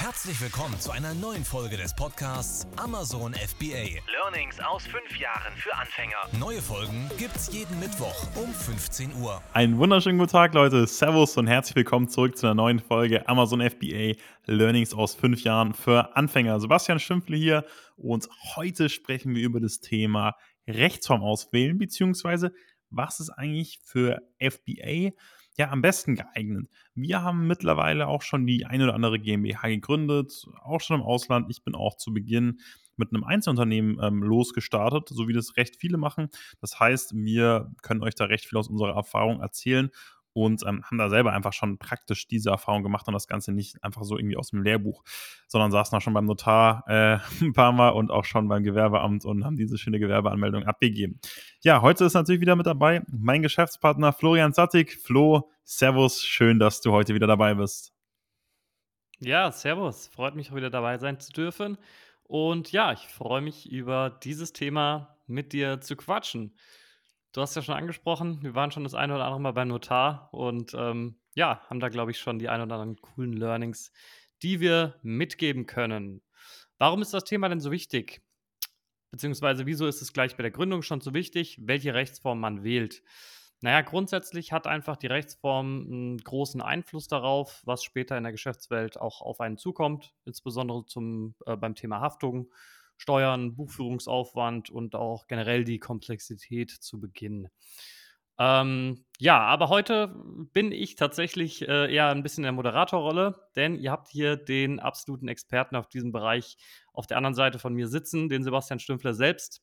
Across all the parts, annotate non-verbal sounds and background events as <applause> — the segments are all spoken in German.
Herzlich willkommen zu einer neuen Folge des Podcasts Amazon FBA. Learnings aus fünf Jahren für Anfänger. Neue Folgen gibt's jeden Mittwoch um 15 Uhr. Einen wunderschönen guten Tag, Leute. Servus und herzlich willkommen zurück zu einer neuen Folge Amazon FBA Learnings aus fünf Jahren für Anfänger. Sebastian Schimpfle hier und heute sprechen wir über das Thema Rechtsform auswählen, beziehungsweise was ist eigentlich für FBA ja am besten geeignet. Wir haben mittlerweile auch schon die eine oder andere GmbH gegründet, auch schon im Ausland. Ich bin auch zu Beginn mit einem Einzelunternehmen ähm, losgestartet, so wie das recht viele machen. Das heißt, wir können euch da recht viel aus unserer Erfahrung erzählen und ähm, haben da selber einfach schon praktisch diese Erfahrung gemacht und das Ganze nicht einfach so irgendwie aus dem Lehrbuch, sondern saßen auch schon beim Notar äh, <laughs> ein paar Mal und auch schon beim Gewerbeamt und haben diese schöne Gewerbeanmeldung abgegeben. Ja, heute ist natürlich wieder mit dabei mein Geschäftspartner Florian Sattig. Flo, Servus, schön, dass du heute wieder dabei bist. Ja, Servus, freut mich auch wieder dabei sein zu dürfen. Und ja, ich freue mich über dieses Thema mit dir zu quatschen. Du hast ja schon angesprochen, wir waren schon das eine oder andere Mal beim Notar und ähm, ja, haben da, glaube ich, schon die ein oder anderen coolen Learnings, die wir mitgeben können. Warum ist das Thema denn so wichtig? Beziehungsweise, wieso ist es gleich bei der Gründung schon so wichtig, welche Rechtsform man wählt? Naja, grundsätzlich hat einfach die Rechtsform einen großen Einfluss darauf, was später in der Geschäftswelt auch auf einen zukommt, insbesondere zum, äh, beim Thema Haftung Steuern, Buchführungsaufwand und auch generell die Komplexität zu Beginn. Ähm, ja, aber heute bin ich tatsächlich äh, eher ein bisschen in der Moderatorrolle, denn ihr habt hier den absoluten Experten auf diesem Bereich auf der anderen Seite von mir sitzen, den Sebastian Stümpfler selbst,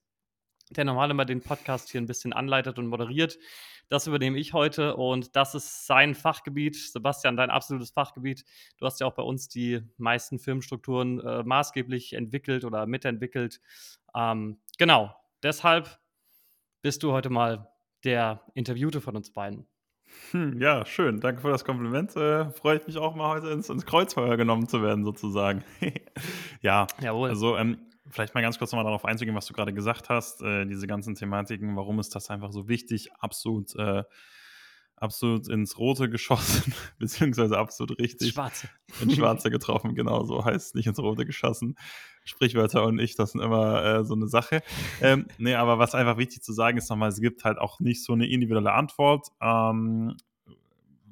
der normal immer den Podcast hier ein bisschen anleitet und moderiert. Das übernehme ich heute und das ist sein Fachgebiet. Sebastian, dein absolutes Fachgebiet. Du hast ja auch bei uns die meisten Firmenstrukturen äh, maßgeblich entwickelt oder mitentwickelt. Ähm, genau, deshalb bist du heute mal der Interviewte von uns beiden. Hm, ja, schön. Danke für das Kompliment. Äh, freue ich mich auch mal heute ins, ins Kreuzfeuer genommen zu werden, sozusagen. <laughs> ja, Jawohl. also ähm, Vielleicht mal ganz kurz nochmal darauf einzugehen, was du gerade gesagt hast, äh, diese ganzen Thematiken, warum ist das einfach so wichtig, absolut, äh, absolut ins Rote <laughs> geschossen, beziehungsweise absolut richtig. Schwarze. Ins Schwarze <laughs> getroffen, genau so heißt nicht ins Rote geschossen. Sprichwörter und ich, das sind immer äh, so eine Sache. Ähm, nee, aber was einfach wichtig zu sagen ist nochmal, es gibt halt auch nicht so eine individuelle Antwort. Ähm,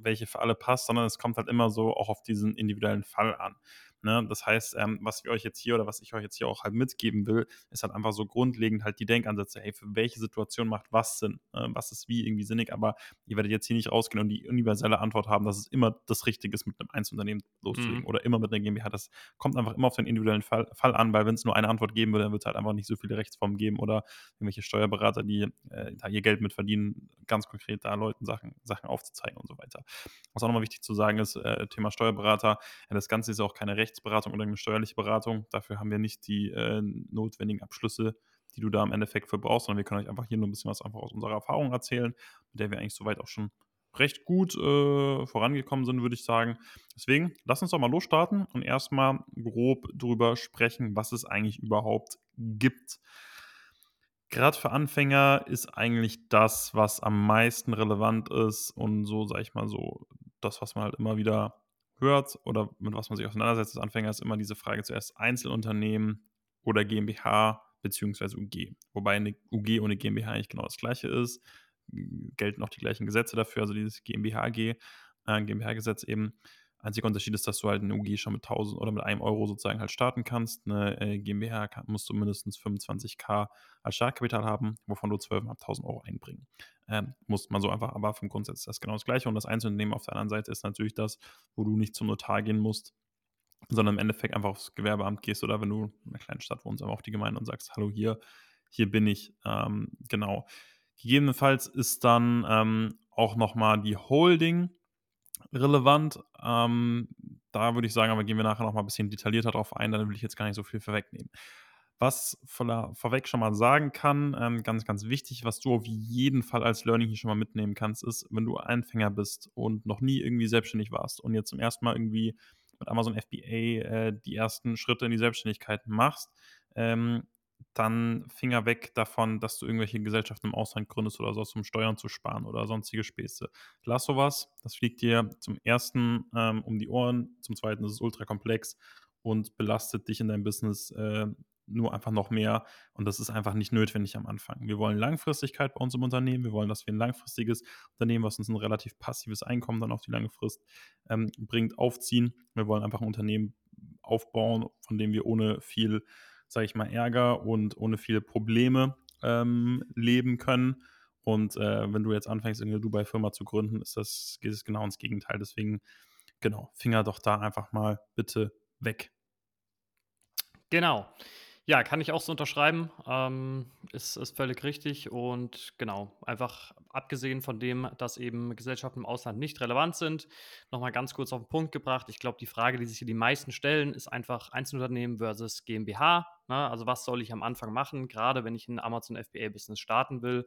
welche für alle passt, sondern es kommt halt immer so auch auf diesen individuellen Fall an. Ne? Das heißt, ähm, was wir euch jetzt hier oder was ich euch jetzt hier auch halt mitgeben will, ist halt einfach so grundlegend halt die Denkansätze, hey, für welche Situation macht was Sinn, äh, was ist wie irgendwie sinnig, aber ihr werdet jetzt hier nicht rausgehen und die universelle Antwort haben, dass es immer das Richtige ist, mit einem Einzelunternehmen loszulegen mhm. oder immer mit einer GmbH. Das kommt einfach immer auf den individuellen Fall, Fall an, weil wenn es nur eine Antwort geben würde, dann wird es halt einfach nicht so viele Rechtsformen geben oder irgendwelche Steuerberater, die äh, da ihr Geld mit verdienen, ganz konkret da Leuten Sachen, Sachen aufzuzeigen und so weiter. Was auch nochmal wichtig zu sagen ist, äh, Thema Steuerberater, das Ganze ist auch keine Rechts Rechtsberatung oder eine steuerliche Beratung. Dafür haben wir nicht die äh, notwendigen Abschlüsse, die du da im Endeffekt für brauchst, sondern wir können euch einfach hier nur ein bisschen was einfach aus unserer Erfahrung erzählen, mit der wir eigentlich soweit auch schon recht gut äh, vorangekommen sind, würde ich sagen. Deswegen, lass uns doch mal losstarten und erstmal grob drüber sprechen, was es eigentlich überhaupt gibt. Gerade für Anfänger ist eigentlich das, was am meisten relevant ist und so, sag ich mal so, das, was man halt immer wieder hört oder mit was man sich auseinandersetzt als Anfänger, ist immer diese Frage zuerst Einzelunternehmen oder GmbH bzw. UG. Wobei eine UG ohne GmbH eigentlich genau das gleiche ist. Gelten auch die gleichen Gesetze dafür, also dieses GmbH-G, äh, GmbH-Gesetz eben. Einziger Unterschied ist, dass du halt eine UG schon mit 1000 oder mit einem Euro sozusagen halt starten kannst. Eine äh, GmbH musst du mindestens 25k als Startkapital haben, wovon du 12.500 Euro einbringen. Ähm, muss man so einfach, aber vom Grundsatz ist das genau das Gleiche. Und das Einzelunternehmen auf der anderen Seite ist natürlich das, wo du nicht zum Notar gehen musst, sondern im Endeffekt einfach aufs Gewerbeamt gehst oder wenn du in einer kleinen Stadt wohnst, einfach auf die Gemeinde und sagst, hallo hier, hier bin ich. Ähm, genau. Gegebenenfalls ist dann ähm, auch nochmal die Holding relevant. Ähm, da würde ich sagen, aber gehen wir nachher noch mal ein bisschen detaillierter drauf ein, dann will ich jetzt gar nicht so viel vorwegnehmen. Was vorweg schon mal sagen kann, ähm, ganz, ganz wichtig, was du auf jeden Fall als Learning hier schon mal mitnehmen kannst, ist, wenn du Anfänger bist und noch nie irgendwie selbstständig warst und jetzt zum ersten Mal irgendwie mit Amazon FBA äh, die ersten Schritte in die Selbstständigkeit machst, ähm, dann Finger weg davon, dass du irgendwelche Gesellschaften im Ausland gründest oder so, um Steuern zu sparen oder sonstige Späße. Lass sowas, das fliegt dir zum ersten ähm, um die Ohren, zum zweiten ist es ultra komplex und belastet dich in deinem Business äh, nur einfach noch mehr. Und das ist einfach nicht notwendig am Anfang. Wir wollen Langfristigkeit bei uns im Unternehmen. Wir wollen, dass wir ein langfristiges Unternehmen, was uns ein relativ passives Einkommen dann auf die lange Frist ähm, bringt, aufziehen. Wir wollen einfach ein Unternehmen aufbauen, von dem wir ohne viel, sage ich mal, Ärger und ohne viele Probleme ähm, leben können. Und äh, wenn du jetzt anfängst, eine Dubai-Firma zu gründen, ist das, geht es genau ins Gegenteil. Deswegen, genau, Finger doch da einfach mal bitte weg. Genau. Ja, kann ich auch so unterschreiben. Ähm, ist, ist völlig richtig. Und genau, einfach abgesehen von dem, dass eben Gesellschaften im Ausland nicht relevant sind, nochmal ganz kurz auf den Punkt gebracht. Ich glaube, die Frage, die sich hier die meisten stellen, ist einfach Einzelunternehmen versus GmbH. Ne? Also was soll ich am Anfang machen, gerade wenn ich ein Amazon FBA-Business starten will.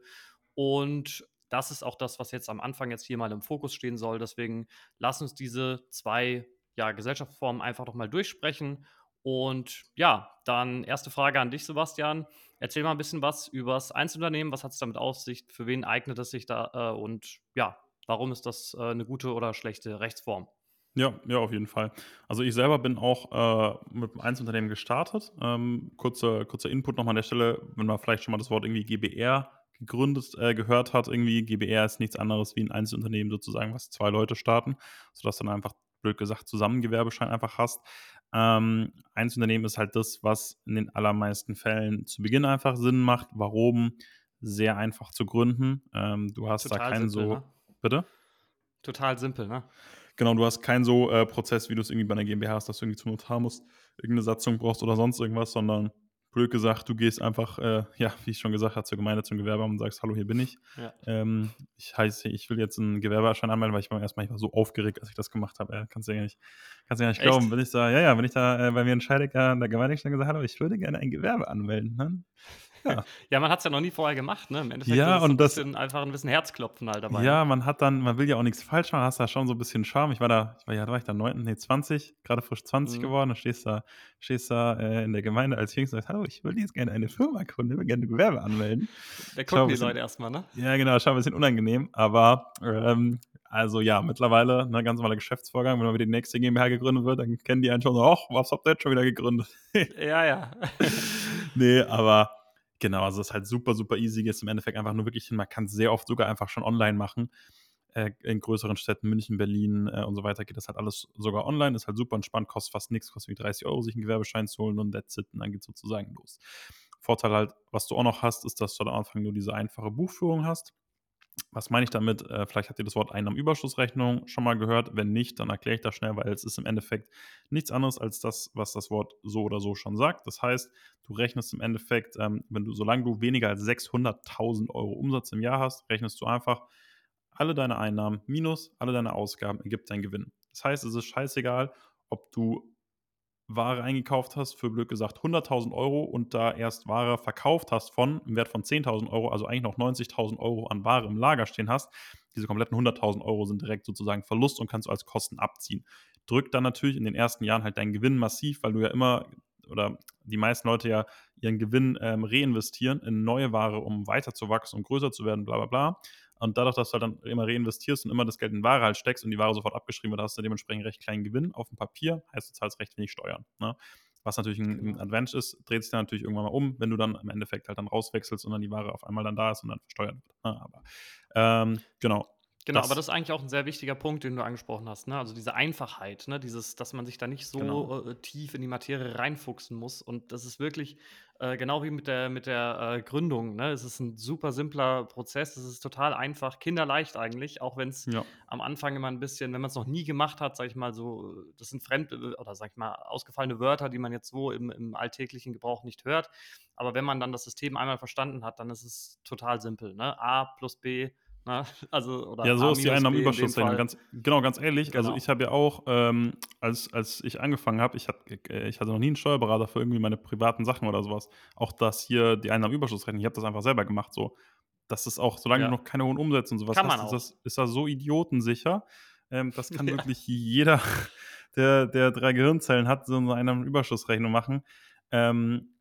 Und das ist auch das, was jetzt am Anfang jetzt hier mal im Fokus stehen soll. Deswegen lass uns diese zwei ja, Gesellschaftsformen einfach doch mal durchsprechen und ja, dann erste Frage an dich, Sebastian. Erzähl mal ein bisschen was über das Einzelunternehmen. Was hat es damit auf sich? Für wen eignet es sich da? Äh, und ja, warum ist das äh, eine gute oder schlechte Rechtsform? Ja, ja, auf jeden Fall. Also ich selber bin auch äh, mit einem Einzelunternehmen gestartet. Ähm, kurzer, kurzer Input nochmal an der Stelle, wenn man vielleicht schon mal das Wort irgendwie GBR gegründet, äh, gehört hat, irgendwie GBR ist nichts anderes wie ein Einzelunternehmen sozusagen, was zwei Leute starten, sodass dann einfach blöd gesagt, Zusammengewerbeschein einfach hast. Ähm, Einzelunternehmen ist halt das, was in den allermeisten Fällen zu Beginn einfach Sinn macht. Warum? Sehr einfach zu gründen. Ähm, du hast Total da keinen simpel, so. Ne? Bitte? Total simpel, ne? Genau, du hast keinen so äh, Prozess, wie du es irgendwie bei einer GmbH hast, dass du irgendwie zum Notar musst, irgendeine Satzung brauchst oder sonst irgendwas, sondern blöd gesagt, du gehst einfach, äh, ja, wie ich schon gesagt habe, zur Gemeinde, zum Gewerbeamt und sagst, hallo, hier bin ich. Ja. Ähm, ich heiße, ich will jetzt einen Gewerbeerschein anmelden, weil ich war erstmal ich war so aufgeregt, als ich das gemacht habe. Äh, kannst du ja nicht, kannst du ja nicht glauben. Wenn ich da, ja, ja, wenn ich da äh, bei mir in Scheidecker an der Gemeinde gesagt habe, hallo, ich würde gerne ein Gewerbe anmelden. Ne? Ja, <laughs> ja man hat es ja noch nie vorher gemacht, ne? Im Endeffekt ja, ist und ein das, bisschen, einfach ein bisschen Herzklopfen halt dabei. Ja, man hat dann, man will ja auch nichts falsch machen, hast da schon so ein bisschen Charme. Ich war da, ich war ja, da war ich da 9, nee, 20, gerade frisch 20 mhm. geworden, dann stehst da, stehst da äh, in der Gemeinde als Jüngster und sagst, hallo, ich würde jetzt gerne eine Firma gründen, ich würde gerne ein Gewerbe anmelden. Da gucken die Leute erstmal, ne? Ja, genau, schon ein bisschen unangenehm, aber ähm, also ja, mittlerweile, ne, ganz normaler Geschäftsvorgang, wenn mal wieder die nächste GmbH gegründet wird, dann kennen die einen schon so, ach, was habt ihr jetzt schon wieder gegründet? ja, ja. <laughs> nee, aber Genau, also es ist halt super, super easy. Jetzt im Endeffekt einfach nur wirklich, man kann es sehr oft sogar einfach schon online machen. Äh, in größeren Städten, München, Berlin äh, und so weiter, geht das halt alles sogar online. Ist halt super entspannt, kostet fast nichts, kostet wie 30 Euro, sich einen Gewerbeschein zu holen und that's it. Und dann geht sozusagen los. Vorteil halt, was du auch noch hast, ist, dass du am Anfang nur diese einfache Buchführung hast. Was meine ich damit? Äh, vielleicht habt ihr das Wort Einnahmenüberschussrechnung schon mal gehört. Wenn nicht, dann erkläre ich das schnell, weil es ist im Endeffekt nichts anderes als das, was das Wort so oder so schon sagt. Das heißt, du rechnest im Endeffekt, ähm, wenn du, solange du weniger als 600.000 Euro Umsatz im Jahr hast, rechnest du einfach alle deine Einnahmen minus alle deine Ausgaben ergibt dein Gewinn. Das heißt, es ist scheißegal, ob du Ware eingekauft hast für blöd gesagt 100.000 Euro und da erst Ware verkauft hast von im Wert von 10.000 Euro, also eigentlich noch 90.000 Euro an Ware im Lager stehen hast, diese kompletten 100.000 Euro sind direkt sozusagen Verlust und kannst du als Kosten abziehen. Drückt dann natürlich in den ersten Jahren halt deinen Gewinn massiv, weil du ja immer oder die meisten Leute ja ihren Gewinn ähm, reinvestieren in neue Ware, um weiter zu wachsen und größer zu werden, bla bla bla. Und dadurch, dass du halt dann immer reinvestierst und immer das Geld in Ware halt steckst und die Ware sofort abgeschrieben wird, hast du dementsprechend recht kleinen Gewinn auf dem Papier, heißt du zahlst recht wenig Steuern. Ne? Was natürlich ein, ein genau. Advantage ist, dreht sich dann natürlich irgendwann mal um, wenn du dann im Endeffekt halt dann rauswechselst und dann die Ware auf einmal dann da ist und dann versteuert wird. Ne? Aber ähm, genau, Genau, das, aber das ist eigentlich auch ein sehr wichtiger Punkt, den du angesprochen hast. Ne? Also diese Einfachheit, ne? Dieses, dass man sich da nicht so genau. äh, tief in die Materie reinfuchsen muss. Und das ist wirklich äh, genau wie mit der, mit der äh, Gründung. Ne? Es ist ein super simpler Prozess. Es ist total einfach, kinderleicht eigentlich, auch wenn es ja. am Anfang immer ein bisschen, wenn man es noch nie gemacht hat, sag ich mal so, das sind fremde oder sag ich mal ausgefallene Wörter, die man jetzt so im, im alltäglichen Gebrauch nicht hört. Aber wenn man dann das System einmal verstanden hat, dann ist es total simpel. Ne? A plus B na, also, oder ja, so ist die Einnahmenüberschussrechnung. Ganz, genau, ganz ehrlich. Also genau. Also ich habe ja auch, ähm, als, als ich angefangen habe, ich, äh, ich hatte noch nie einen Steuerberater für irgendwie meine privaten Sachen oder sowas. Auch das hier, die Einnahmenüberschussrechnung, ich habe das einfach selber gemacht. So. Das ist auch, solange ja. du noch keine hohen Umsätze und sowas kann hast, ist das, ist das so idiotensicher. Ähm, das kann <laughs> ja. wirklich jeder, <laughs> der, der drei Gehirnzellen hat, so eine Einnahmenüberschussrechnung machen. Ähm,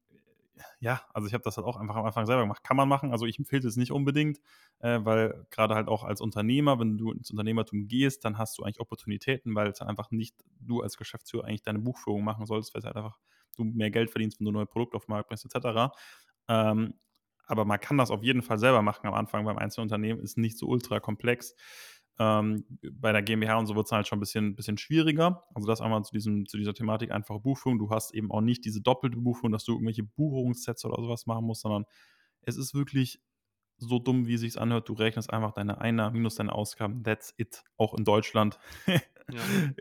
ja, also ich habe das halt auch einfach am Anfang selber gemacht. Kann man machen, also ich empfehle es nicht unbedingt, äh, weil gerade halt auch als Unternehmer, wenn du ins Unternehmertum gehst, dann hast du eigentlich Opportunitäten, weil es einfach nicht du als Geschäftsführer eigentlich deine Buchführung machen sollst, weil es halt einfach du mehr Geld verdienst, wenn du neue Produkte auf den Markt bringst, etc. Ähm, aber man kann das auf jeden Fall selber machen am Anfang beim Einzelunternehmen, ist nicht so ultra komplex. Ähm, bei der GmbH und so wird es halt schon ein bisschen, bisschen schwieriger. Also das einmal zu, diesem, zu dieser Thematik einfache Buchführung. Du hast eben auch nicht diese doppelte Buchführung, dass du irgendwelche Buchungssets oder sowas machen musst, sondern es ist wirklich so dumm, wie es sich anhört. Du rechnest einfach deine Einnahmen minus deine Ausgaben. That's it. Auch in Deutschland.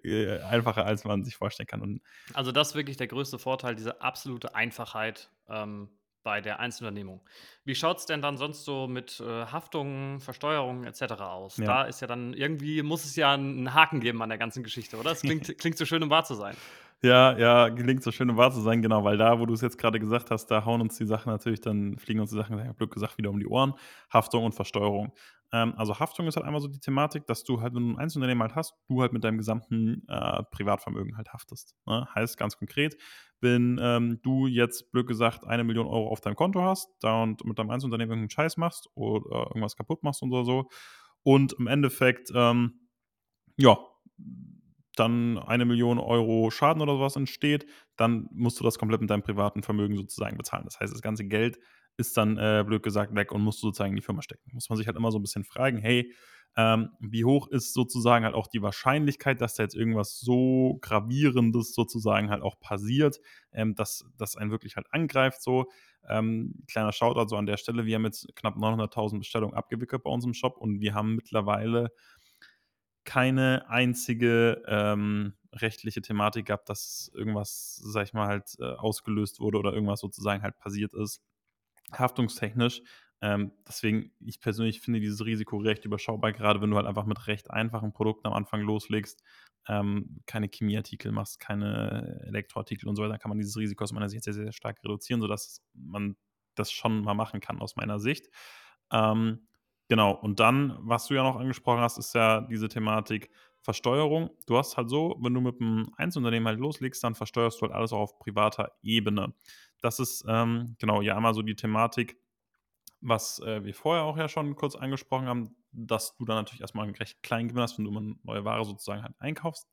ja. <laughs> Einfacher, als man sich vorstellen kann. Und also das ist wirklich der größte Vorteil, diese absolute Einfachheit. Ähm bei der Einzelunternehmung. Wie schaut es denn dann sonst so mit äh, Haftungen, Versteuerungen etc. aus? Ja. Da ist ja dann irgendwie, muss es ja einen Haken geben an der ganzen Geschichte, oder? Es klingt, <laughs> klingt so schön, um wahr zu sein. Ja, ja, klingt so schön, um wahr zu sein, genau, weil da, wo du es jetzt gerade gesagt hast, da hauen uns die Sachen natürlich, dann fliegen uns die Sachen, ich Glück gesagt, wieder um die Ohren. Haftung und Versteuerung. Ähm, also Haftung ist halt einmal so die Thematik, dass du halt, wenn du ein Einzelunternehmen halt hast, du halt mit deinem gesamten äh, Privatvermögen halt haftest. Ne? Heißt ganz konkret, wenn ähm, du jetzt, blöd gesagt, eine Million Euro auf deinem Konto hast da und mit deinem Einzelunternehmen irgendeinen Scheiß machst oder irgendwas kaputt machst und so, und im Endeffekt, ähm, ja, dann eine Million Euro Schaden oder sowas entsteht, dann musst du das komplett mit deinem privaten Vermögen sozusagen bezahlen. Das heißt, das ganze Geld ist dann, äh, blöd gesagt, weg und musst du sozusagen in die Firma stecken. Muss man sich halt immer so ein bisschen fragen, hey, ähm, wie hoch ist sozusagen halt auch die Wahrscheinlichkeit, dass da jetzt irgendwas so Gravierendes sozusagen halt auch passiert, ähm, dass das einen wirklich halt angreift so. Ähm, kleiner Shoutout so an der Stelle, wir haben jetzt knapp 900.000 Bestellungen abgewickelt bei uns im Shop und wir haben mittlerweile keine einzige ähm, rechtliche Thematik gehabt, dass irgendwas, sag ich mal, halt äh, ausgelöst wurde oder irgendwas sozusagen halt passiert ist. Haftungstechnisch. Ähm, deswegen, ich persönlich finde dieses Risiko recht überschaubar, gerade wenn du halt einfach mit recht einfachen Produkten am Anfang loslegst, ähm, keine Chemieartikel machst, keine Elektroartikel und so weiter, kann man dieses Risiko aus meiner Sicht sehr, sehr stark reduzieren, sodass man das schon mal machen kann aus meiner Sicht. Ähm, Genau, und dann, was du ja noch angesprochen hast, ist ja diese Thematik Versteuerung. Du hast halt so, wenn du mit einem Einzelunternehmen halt loslegst, dann versteuerst du halt alles auch auf privater Ebene. Das ist, ähm, genau, ja einmal so die Thematik, was äh, wir vorher auch ja schon kurz angesprochen haben, dass du dann natürlich erstmal einen recht kleinen Gewinn hast, wenn du eine neue Ware sozusagen halt einkaufst.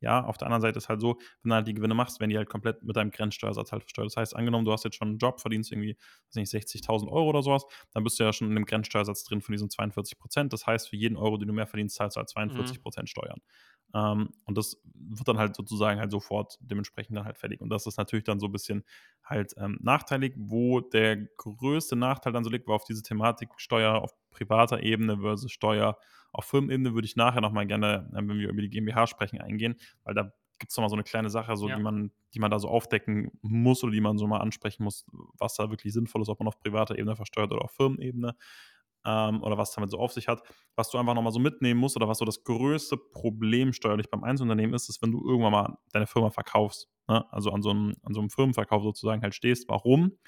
Ja, auf der anderen Seite ist halt so, wenn du halt die Gewinne machst, werden die halt komplett mit deinem Grenzsteuersatz halt versteuert. Das heißt, angenommen, du hast jetzt schon einen Job, verdienst irgendwie, weiß nicht, 60.000 Euro oder sowas, dann bist du ja schon in dem Grenzsteuersatz drin von diesen 42 Prozent. Das heißt, für jeden Euro, den du mehr verdienst, zahlst du halt 42 Prozent mhm. Steuern. Ähm, und das wird dann halt sozusagen halt sofort dementsprechend dann halt fertig. Und das ist natürlich dann so ein bisschen halt ähm, nachteilig, wo der größte Nachteil dann so liegt, war auf diese Thematik Steuer auf privater Ebene versus Steuer auf Firmenebene würde ich nachher nochmal gerne, äh, wenn wir über die GmbH sprechen, eingehen, weil da gibt es nochmal so eine kleine Sache, so, ja. die, man, die man da so aufdecken muss oder die man so mal ansprechen muss, was da wirklich sinnvoll ist, ob man auf privater Ebene versteuert oder auf Firmenebene ähm, oder was damit so auf sich hat. Was du einfach nochmal so mitnehmen musst oder was so das größte Problem steuerlich beim Einzelunternehmen ist, ist, wenn du irgendwann mal deine Firma verkaufst. Ne? Also an so, einem, an so einem Firmenverkauf sozusagen halt stehst. Warum?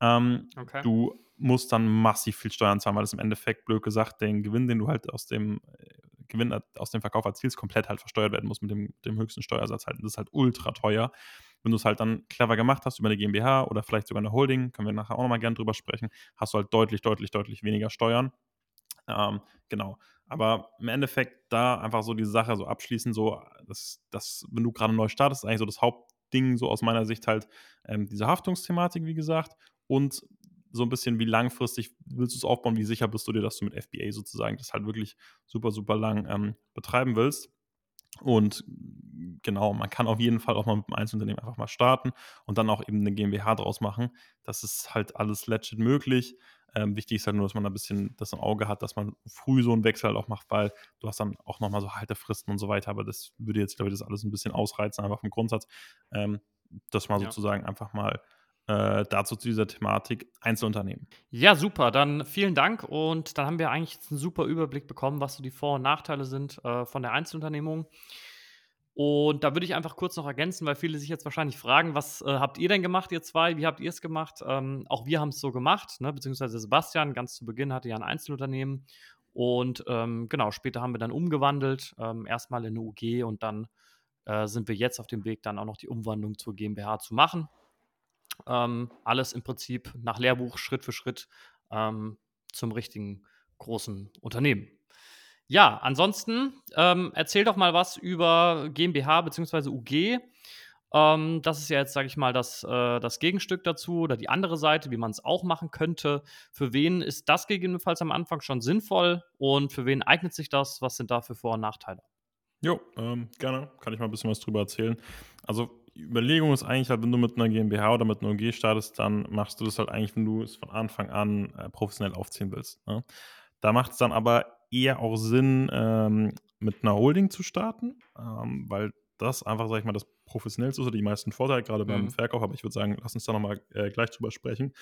Ähm, okay. Du musst dann massiv viel Steuern zahlen, weil es im Endeffekt, blöd gesagt, den Gewinn, den du halt aus dem äh, Gewinn aus dem Verkauf erzielst, komplett halt versteuert werden muss mit dem, dem höchsten Steuersatz halt. das ist halt ultra teuer. Wenn du es halt dann clever gemacht hast über eine GmbH oder vielleicht sogar eine Holding, können wir nachher auch nochmal gerne drüber sprechen, hast du halt deutlich, deutlich, deutlich weniger Steuern. Ähm, genau. Aber im Endeffekt da einfach so die Sache so abschließen, so, dass, dass wenn du gerade neu startest, ist eigentlich so das Hauptding, so aus meiner Sicht halt ähm, diese Haftungsthematik, wie gesagt, und so ein bisschen, wie langfristig willst du es aufbauen, wie sicher bist du dir, dass du mit FBA sozusagen das halt wirklich super, super lang ähm, betreiben willst. Und genau, man kann auf jeden Fall auch mal mit einem Einzelunternehmen einfach mal starten und dann auch eben eine GmbH draus machen. Das ist halt alles legit möglich. Ähm, wichtig ist halt nur, dass man ein bisschen das im Auge hat, dass man früh so einen Wechsel halt auch macht, weil du hast dann auch nochmal so Haltefristen und so weiter. Aber das würde jetzt, glaube ich, das alles ein bisschen ausreizen, einfach vom Grundsatz, ähm, dass man ja. sozusagen einfach mal äh, dazu zu dieser Thematik Einzelunternehmen. Ja, super. Dann vielen Dank. Und dann haben wir eigentlich einen super Überblick bekommen, was so die Vor- und Nachteile sind äh, von der Einzelunternehmung. Und da würde ich einfach kurz noch ergänzen, weil viele sich jetzt wahrscheinlich fragen, was äh, habt ihr denn gemacht, ihr zwei? Wie habt ihr es gemacht? Ähm, auch wir haben es so gemacht, ne? beziehungsweise Sebastian ganz zu Beginn hatte ja ein Einzelunternehmen. Und ähm, genau, später haben wir dann umgewandelt, ähm, erstmal in eine UG und dann äh, sind wir jetzt auf dem Weg, dann auch noch die Umwandlung zur GmbH zu machen. Ähm, alles im Prinzip nach Lehrbuch, Schritt für Schritt ähm, zum richtigen großen Unternehmen. Ja, ansonsten ähm, erzähl doch mal was über GmbH bzw. UG. Ähm, das ist ja jetzt, sage ich mal, das, äh, das Gegenstück dazu oder die andere Seite, wie man es auch machen könnte. Für wen ist das gegebenenfalls am Anfang schon sinnvoll und für wen eignet sich das? Was sind da für Vor- und Nachteile? Jo, ähm, gerne. Kann ich mal ein bisschen was drüber erzählen. Also, Überlegung ist eigentlich halt, wenn du mit einer GmbH oder mit einer UG startest, dann machst du das halt eigentlich, wenn du es von Anfang an äh, professionell aufziehen willst. Ne? Da macht es dann aber eher auch Sinn, ähm, mit einer Holding zu starten, ähm, weil das einfach, sag ich mal, das professionellste ist oder die meisten Vorteile, gerade beim Mhm. Verkauf. Aber ich würde sagen, lass uns da nochmal äh, gleich drüber sprechen.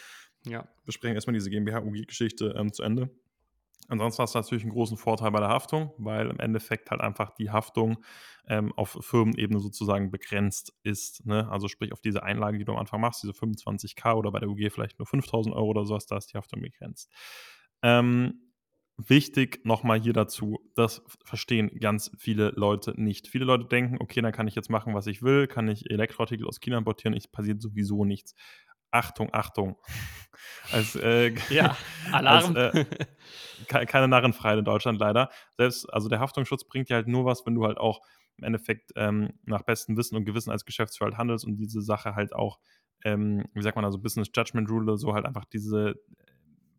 Ja. Wir sprechen erstmal diese GmbH-UG-Geschichte ähm, zu Ende. Ansonsten hast du natürlich einen großen Vorteil bei der Haftung, weil im Endeffekt halt einfach die Haftung ähm, auf Firmenebene sozusagen begrenzt ist. Ne? Also sprich auf diese Einlage, die du am Anfang machst, diese 25k oder bei der UG vielleicht nur 5000 Euro oder sowas, da ist die Haftung begrenzt. Ähm, wichtig nochmal hier dazu, das verstehen ganz viele Leute nicht. Viele Leute denken, okay, dann kann ich jetzt machen, was ich will, kann ich Elektroartikel aus China importieren, es passiert sowieso nichts. Achtung, Achtung. Als, äh, <laughs> Ja, <laughs> als, Alarm. äh, <laughs> ke- keine Narrenfreiheit in Deutschland leider. Selbst, also der Haftungsschutz bringt dir halt nur was, wenn du halt auch im Endeffekt ähm, nach bestem Wissen und Gewissen als Geschäftsführer halt handelst und diese Sache halt auch, ähm, wie sagt man, also Business Judgment Rule, so halt einfach diese, äh,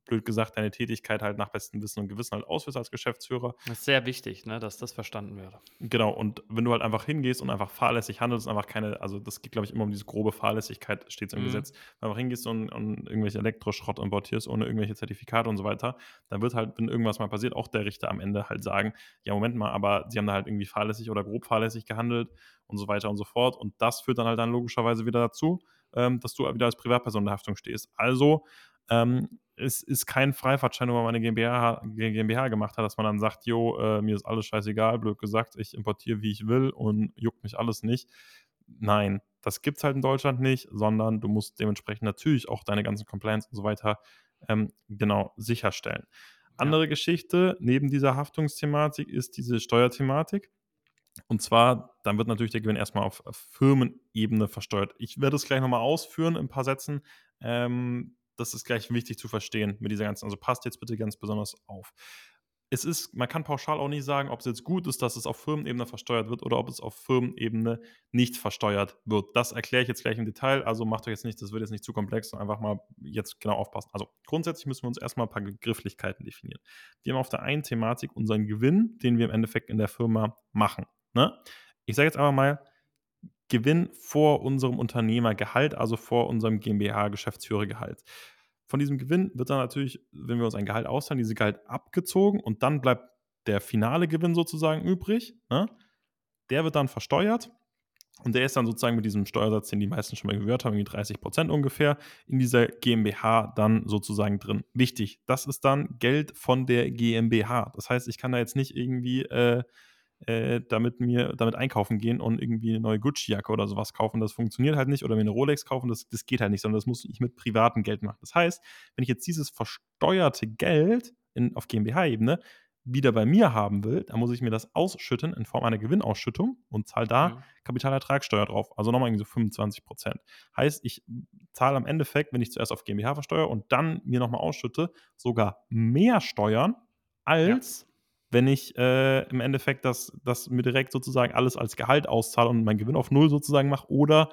blöd gesagt, deine Tätigkeit halt nach bestem Wissen und Gewissen halt ausführst als Geschäftsführer. Das ist sehr wichtig, ne, dass das verstanden wird. Genau, und wenn du halt einfach hingehst und einfach fahrlässig handelst, einfach keine, also das geht, glaube ich, immer um diese grobe Fahrlässigkeit, steht es im Mhm. Gesetz. Wenn du einfach hingehst und, und irgendwelche Elektroschrott importierst, ohne irgendwelche Zertifikate und so weiter, dann wird halt, wenn irgendwas mal passiert, auch der Richter am Ende halt sagen, ja, Moment mal, aber sie haben da halt irgendwie fahrlässig oder grob fahrlässig gehandelt und so weiter und so fort. Und das führt dann halt dann logischerweise wieder dazu, ähm, dass du wieder als Privatperson in der Haftung stehst. Also, ähm, es ist kein Freifahrtschein, nur weil man eine GmbH, GmbH gemacht hat, dass man dann sagt, jo, äh, mir ist alles scheißegal, blöd gesagt, ich importiere, wie ich will und juckt mich alles nicht. Nein, das gibt es halt in Deutschland nicht, sondern du musst dementsprechend natürlich auch deine ganzen Compliance und so weiter ähm, genau sicherstellen. Andere Geschichte neben dieser Haftungsthematik ist diese Steuerthematik. Und zwar, dann wird natürlich der Gewinn erstmal auf auf Firmenebene versteuert. Ich werde es gleich nochmal ausführen in ein paar Sätzen. Ähm, das ist gleich wichtig zu verstehen mit dieser ganzen, also passt jetzt bitte ganz besonders auf. Es ist, man kann pauschal auch nicht sagen, ob es jetzt gut ist, dass es auf Firmenebene versteuert wird oder ob es auf Firmenebene nicht versteuert wird. Das erkläre ich jetzt gleich im Detail, also macht euch jetzt nicht, das wird jetzt nicht zu komplex, einfach mal jetzt genau aufpassen. Also grundsätzlich müssen wir uns erstmal ein paar Begrifflichkeiten definieren. Wir haben auf der einen Thematik unseren Gewinn, den wir im Endeffekt in der Firma machen. Ne? Ich sage jetzt einfach mal, Gewinn vor unserem Unternehmergehalt, also vor unserem GmbH-Geschäftsführergehalt. Von diesem Gewinn wird dann natürlich, wenn wir uns ein Gehalt auszahlen, dieses Gehalt abgezogen und dann bleibt der finale Gewinn sozusagen übrig. Ne? Der wird dann versteuert und der ist dann sozusagen mit diesem Steuersatz, den die meisten schon mal gehört haben, irgendwie 30 Prozent ungefähr, in dieser GmbH dann sozusagen drin. Wichtig, das ist dann Geld von der GmbH. Das heißt, ich kann da jetzt nicht irgendwie äh, äh, damit mir damit einkaufen gehen und irgendwie eine neue Gucci-Jacke oder sowas kaufen. Das funktioniert halt nicht. Oder mir eine Rolex kaufen, das, das geht halt nicht, sondern das muss ich mit privatem Geld machen. Das heißt, wenn ich jetzt dieses versteuerte Geld in, auf GmbH-Ebene wieder bei mir haben will, dann muss ich mir das ausschütten in Form einer Gewinnausschüttung und zahle da Mhm. Kapitalertragssteuer drauf. Also nochmal irgendwie so 25 Prozent. Heißt, ich zahle am Endeffekt, wenn ich zuerst auf GmbH versteuere und dann mir nochmal ausschütte, sogar mehr Steuern als wenn ich äh, im Endeffekt das, das mir direkt sozusagen alles als Gehalt auszahle und meinen Gewinn auf Null sozusagen mache oder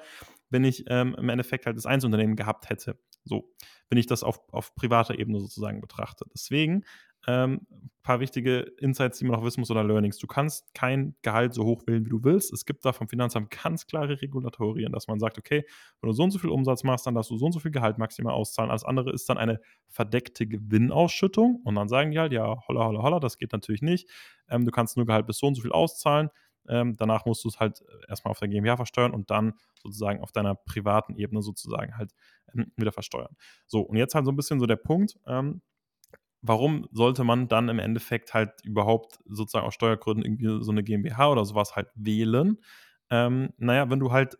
wenn ich ähm, im Endeffekt halt das Einzelunternehmen gehabt hätte. So, wenn ich das auf, auf privater Ebene sozusagen betrachte. Deswegen ähm, ein paar wichtige Insights, die man noch wissen muss oder Learnings. Du kannst kein Gehalt so hoch wählen, wie du willst. Es gibt da vom Finanzamt ganz klare Regulatorien, dass man sagt, okay, wenn du so und so viel Umsatz machst, dann darfst du so und so viel Gehalt maximal auszahlen. Alles andere ist dann eine verdeckte Gewinnausschüttung. Und dann sagen die halt, ja, holla, holla, holla, das geht natürlich nicht. Ähm, du kannst nur Gehalt bis so und so viel auszahlen. Ähm, danach musst du es halt erstmal auf der GmbH versteuern und dann sozusagen auf deiner privaten Ebene sozusagen halt ähm, wieder versteuern. So, und jetzt halt so ein bisschen so der Punkt, ähm, warum sollte man dann im Endeffekt halt überhaupt sozusagen aus Steuergründen irgendwie so eine GmbH oder sowas halt wählen? Ähm, naja, wenn du halt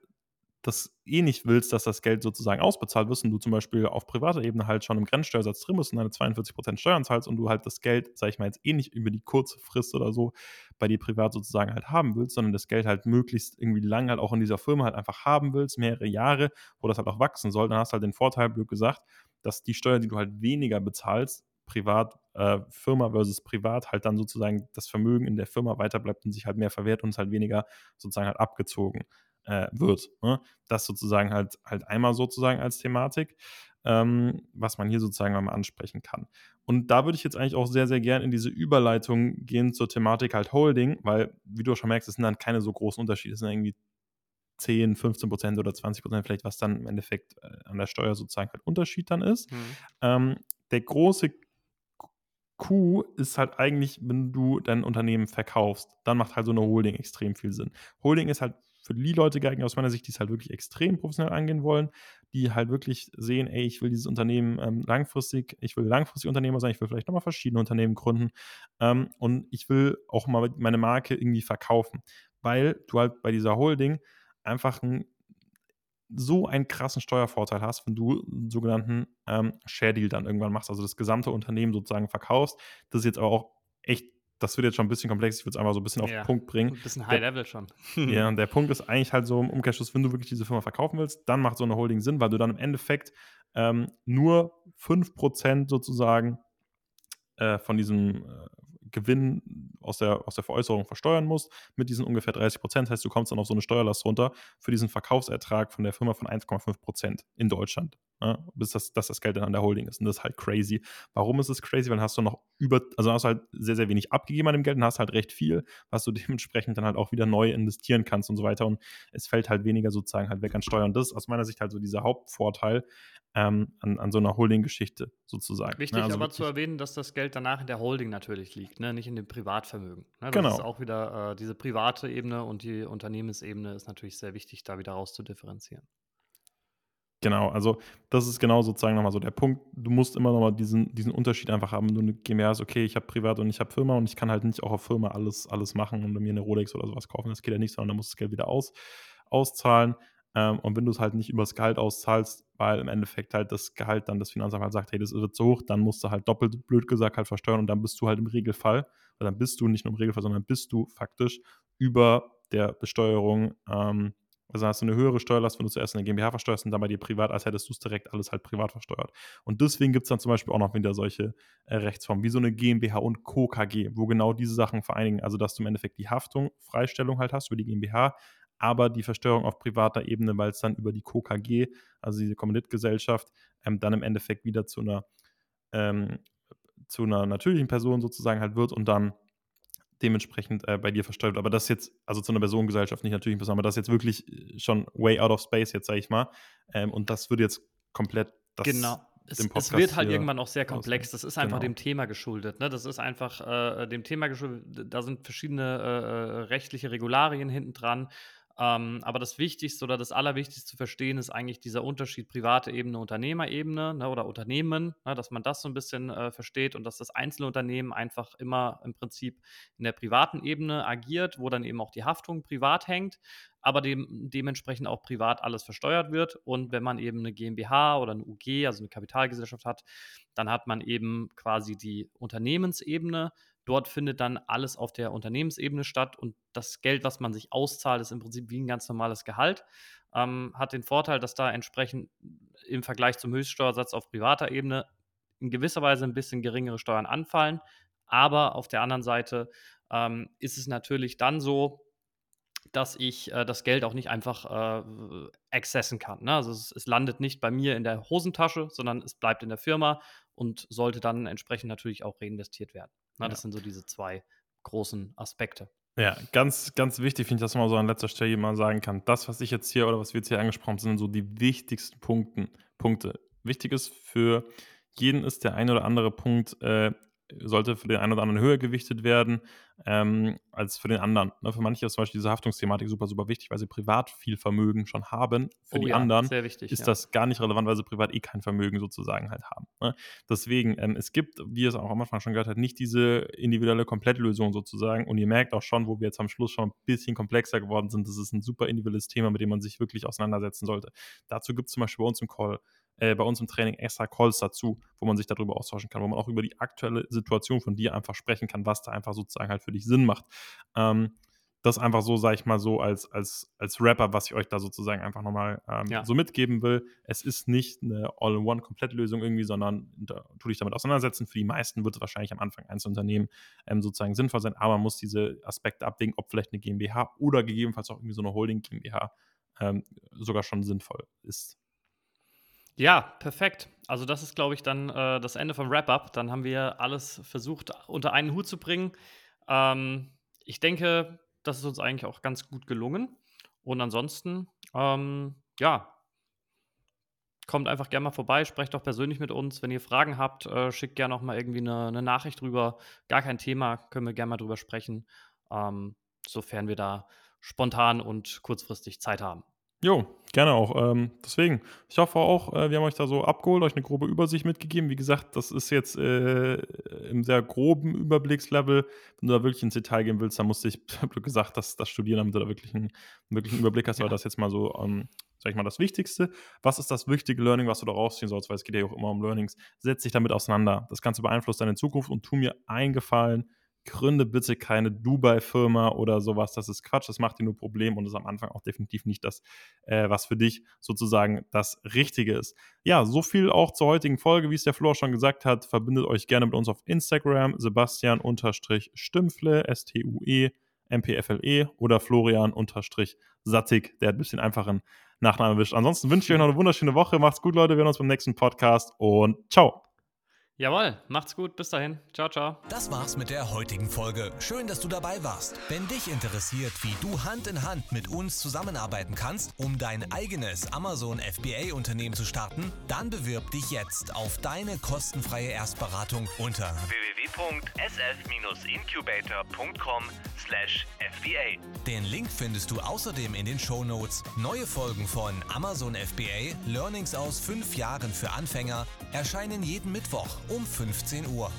das eh nicht willst, dass das Geld sozusagen ausbezahlt wird und du zum Beispiel auf privater Ebene halt schon im Grenzsteuersatz drin bist und deine 42% Steuern zahlst und du halt das Geld, sag ich mal jetzt eh nicht über die kurze Frist oder so bei dir privat sozusagen halt haben willst, sondern das Geld halt möglichst irgendwie lang halt auch in dieser Firma halt einfach haben willst, mehrere Jahre, wo das halt auch wachsen soll, dann hast du halt den Vorteil, blöd gesagt, dass die Steuern, die du halt weniger bezahlst, privat, äh, Firma versus privat, halt dann sozusagen das Vermögen in der Firma weiterbleibt und sich halt mehr verwehrt und es halt weniger sozusagen halt abgezogen äh, wird. Ne? Das sozusagen halt, halt einmal sozusagen als Thematik, ähm, was man hier sozusagen mal ansprechen kann. Und da würde ich jetzt eigentlich auch sehr, sehr gern in diese Überleitung gehen zur Thematik halt Holding, weil, wie du schon merkst, es sind dann keine so großen Unterschiede. Es sind irgendwie 10, 15 Prozent oder 20 Prozent vielleicht, was dann im Endeffekt äh, an der Steuer sozusagen halt Unterschied dann ist. Mhm. Ähm, der große Coup ist halt eigentlich, wenn du dein Unternehmen verkaufst, dann macht halt so eine Holding extrem viel Sinn. Holding ist halt für die Leute geeignet aus meiner Sicht, die es halt wirklich extrem professionell angehen wollen, die halt wirklich sehen, ey, ich will dieses Unternehmen ähm, langfristig, ich will langfristig Unternehmer sein, ich will vielleicht nochmal verschiedene Unternehmen gründen ähm, und ich will auch mal meine Marke irgendwie verkaufen, weil du halt bei dieser Holding einfach ein so einen krassen Steuervorteil hast, wenn du einen sogenannten ähm, Share Deal dann irgendwann machst, also das gesamte Unternehmen sozusagen verkaufst. Das ist jetzt aber auch echt, das wird jetzt schon ein bisschen komplex, ich würde es einfach so ein bisschen auf Ja, den Punkt bringen. Ein bisschen High Level schon. <laughs> Ja, und der <laughs> Punkt ist eigentlich halt so im Umkehrschluss, wenn du wirklich diese Firma verkaufen willst, dann macht so eine Holding Sinn, weil du dann im Endeffekt ähm, nur 5% sozusagen äh, von diesem äh, Gewinn aus der, aus der Veräußerung versteuern musst, mit diesen ungefähr 30 Prozent. Heißt, du kommst dann auf so eine Steuerlast runter für diesen Verkaufsertrag von der Firma von 1,5 Prozent in Deutschland. Ja, bis das, dass das Geld dann an der Holding ist. Und das ist halt crazy. Warum ist es crazy? Weil dann hast du noch über, also hast du halt sehr, sehr wenig abgegeben an dem Geld und hast halt recht viel, was du <laughs> dementsprechend dann halt auch wieder neu investieren kannst und so weiter. Und es fällt halt weniger sozusagen halt weg an Steuern. Das ist aus meiner Sicht halt so dieser Hauptvorteil ähm, an, an so einer Holding-Geschichte sozusagen. Wichtig ne? also aber zu erwähnen, dass das Geld danach in der Holding natürlich liegt, ne? nicht in dem Privatvermögen. Ne? Das Genau. ist auch wieder äh, diese private Ebene und die Unternehmensebene ist natürlich sehr wichtig, da wieder rauszudifferenzieren. Genau, also das ist genau sozusagen nochmal so der Punkt. Du musst immer nochmal diesen, diesen Unterschied einfach haben. Du eine GmbH hast, okay, ich habe Privat und ich habe Firma und ich kann halt nicht auch auf Firma alles, alles machen und mir eine Rolex oder sowas kaufen. Das geht ja nicht, sondern da musst du das Geld wieder aus, auszahlen. Ähm, und wenn du es halt nicht übers Gehalt auszahlst, weil im Endeffekt halt das Gehalt dann das Finanzamt halt sagt, hey, das wird zu hoch, dann musst du halt doppelt blöd gesagt halt versteuern und dann bist du halt im Regelfall, oder dann bist du nicht nur im Regelfall, sondern bist du faktisch über der Besteuerung ähm, also hast du eine höhere Steuerlast, wenn du zuerst eine GmbH versteuerst und dann bei dir privat, als hättest du es direkt alles halt privat versteuert. Und deswegen gibt es dann zum Beispiel auch noch wieder solche äh, Rechtsformen, wie so eine GmbH und Co. KG, wo genau diese Sachen vereinigen. Also, dass du im Endeffekt die Haftung, Freistellung halt hast über die GmbH, aber die Versteuerung auf privater Ebene, weil es dann über die Co. KG, also diese Kommanditgesellschaft, ähm, dann im Endeffekt wieder zu einer, ähm, zu einer natürlichen Person sozusagen halt wird und dann dementsprechend äh, bei dir versteuert. wird. Aber das jetzt, also zu einer Personengesellschaft nicht natürlich Person, aber das jetzt wirklich schon way out of space, jetzt sage ich mal. Ähm, und das würde jetzt komplett das Genau. Es, es wird halt irgendwann auch sehr komplex. Das ist einfach Genau. dem Thema geschuldet. Ne? Das ist einfach äh, dem Thema geschuldet. Da sind verschiedene äh, äh, rechtliche Regularien hinten dran. Ähm, aber das Wichtigste oder das Allerwichtigste zu verstehen ist eigentlich dieser Unterschied private Ebene, Unternehmerebene ne, oder Unternehmen, ne, dass man das so ein bisschen äh, versteht und dass das Einzelunternehmen einfach immer im Prinzip in der privaten Ebene agiert, wo dann eben auch die Haftung privat hängt, aber dem, dementsprechend auch privat alles versteuert wird. Und wenn man eben eine GmbH oder eine UG, also eine Kapitalgesellschaft hat, dann hat man eben quasi die Unternehmensebene. Dort findet dann alles auf der Unternehmensebene statt und das Geld, was man sich auszahlt, ist im Prinzip wie ein ganz normales Gehalt. Ähm, hat den Vorteil, dass da entsprechend im Vergleich zum Höchststeuersatz auf privater Ebene in gewisser Weise ein bisschen geringere Steuern anfallen. Aber auf der anderen Seite ähm, ist es natürlich dann so, dass ich äh, das Geld auch nicht einfach äh, accessen kann. Ne? Also es, es landet nicht bei mir in der Hosentasche, sondern es bleibt in der Firma und sollte dann entsprechend natürlich auch reinvestiert werden. Ne? Ja. Das sind so diese zwei großen Aspekte. Ja, ganz, ganz wichtig finde ich, dass man so an letzter Stelle mal sagen kann, das, was ich jetzt hier oder was wir jetzt hier angesprochen haben, sind so die wichtigsten Punkten, Punkte. Wichtig ist für jeden ist der ein oder andere Punkt äh, sollte für den einen oder anderen höher gewichtet werden ähm, als für den anderen. Ne, für manche ist zum Beispiel diese Haftungsthematik super, super wichtig, weil sie privat viel Vermögen schon haben. Für Oh die ja, anderen wichtig, ist ja. das gar nicht relevant, weil sie privat eh kein Vermögen sozusagen halt haben. Ne? Deswegen, ähm, es gibt, wie es auch am Anfang schon gehört habt, nicht diese individuelle Komplettlösung sozusagen. Und ihr merkt auch schon, wo wir jetzt am Schluss schon ein bisschen komplexer geworden sind, das ist ein super individuelles Thema, mit dem man sich wirklich auseinandersetzen sollte. Dazu gibt es zum Beispiel bei uns im Call äh, bei uns im Training extra Calls dazu, wo man sich darüber austauschen kann, wo man auch über die aktuelle Situation von dir einfach sprechen kann, was da einfach sozusagen halt für dich Sinn macht. Ähm, das einfach so, sage ich mal, so als, als, als Rapper, was ich euch da sozusagen einfach nochmal ähm, Ja. so mitgeben will. Es ist nicht eine All-in-One-Komplettlösung irgendwie, sondern da, tu dich damit auseinandersetzen. Für die meisten wird es wahrscheinlich am Anfang eines Unternehmen ähm, sozusagen sinnvoll sein, aber man muss diese Aspekte abwägen, ob vielleicht eine GmbH oder gegebenenfalls auch irgendwie so eine Holding GmbH ähm, sogar schon sinnvoll ist. Ja, perfekt. Also das ist, glaube ich, dann äh, das Ende vom Wrap-up. Dann haben wir alles versucht unter einen Hut zu bringen. Ähm, ich denke, das ist uns eigentlich auch ganz gut gelungen. Und ansonsten, ähm, ja, kommt einfach gerne mal vorbei, sprecht doch persönlich mit uns. Wenn ihr Fragen habt, äh, schickt gerne auch mal irgendwie eine, eine Nachricht drüber. Gar kein Thema, können wir gerne mal drüber sprechen, ähm, sofern wir da spontan und kurzfristig Zeit haben. Jo, gerne auch. Ähm, deswegen, ich hoffe auch, äh, wir haben euch da so abgeholt, euch eine grobe Übersicht mitgegeben. Wie gesagt, das ist jetzt äh, im sehr groben Überblickslevel. Wenn du da wirklich ins Detail gehen willst, dann musste <laughs> ich, gesagt, das, das studieren, damit du da wirklich einen, einen wirklichen Überblick hast. Aber Ja. das jetzt mal so, ähm, sag ich mal, das Wichtigste. Was ist das wichtige Learning, was du da rausziehen sollst? Weil es geht ja auch immer um Learnings. Setz dich damit auseinander. Das Ganze beeinflusst deine Zukunft und tu mir einen Gefallen. Gründe bitte keine Dubai-Firma oder sowas. Das ist Quatsch, das macht dir nur Probleme und ist am Anfang auch definitiv nicht das, äh, was für dich sozusagen das Richtige ist. Ja, so viel auch zur heutigen Folge. Wie es der Flo schon gesagt hat, verbindet euch gerne mit uns auf Instagram, Sebastian-Stümpfle, S-T-U-E, M-P-F-L-E oder Florian-Sattig, der hat ein bisschen einfachen Nachnamen erwischt. Ansonsten wünsche ich euch noch eine wunderschöne Woche. Macht's gut, Leute. Wir sehen uns beim nächsten Podcast und ciao. Jawohl, macht's gut, bis dahin. Ciao, ciao. Das war's mit der heutigen Folge. Schön, dass du dabei warst. Wenn dich interessiert, wie du Hand in Hand mit uns zusammenarbeiten kannst, um dein eigenes Amazon FBA Unternehmen zu starten, dann bewirb dich jetzt auf deine kostenfreie Erstberatung unter www.sf-incubator.com slash FBA. Den Link findest du außerdem in den Shownotes. Neue Folgen von Amazon FBA Learnings aus fünf Jahren für Anfänger erscheinen jeden Mittwoch um 15 Uhr.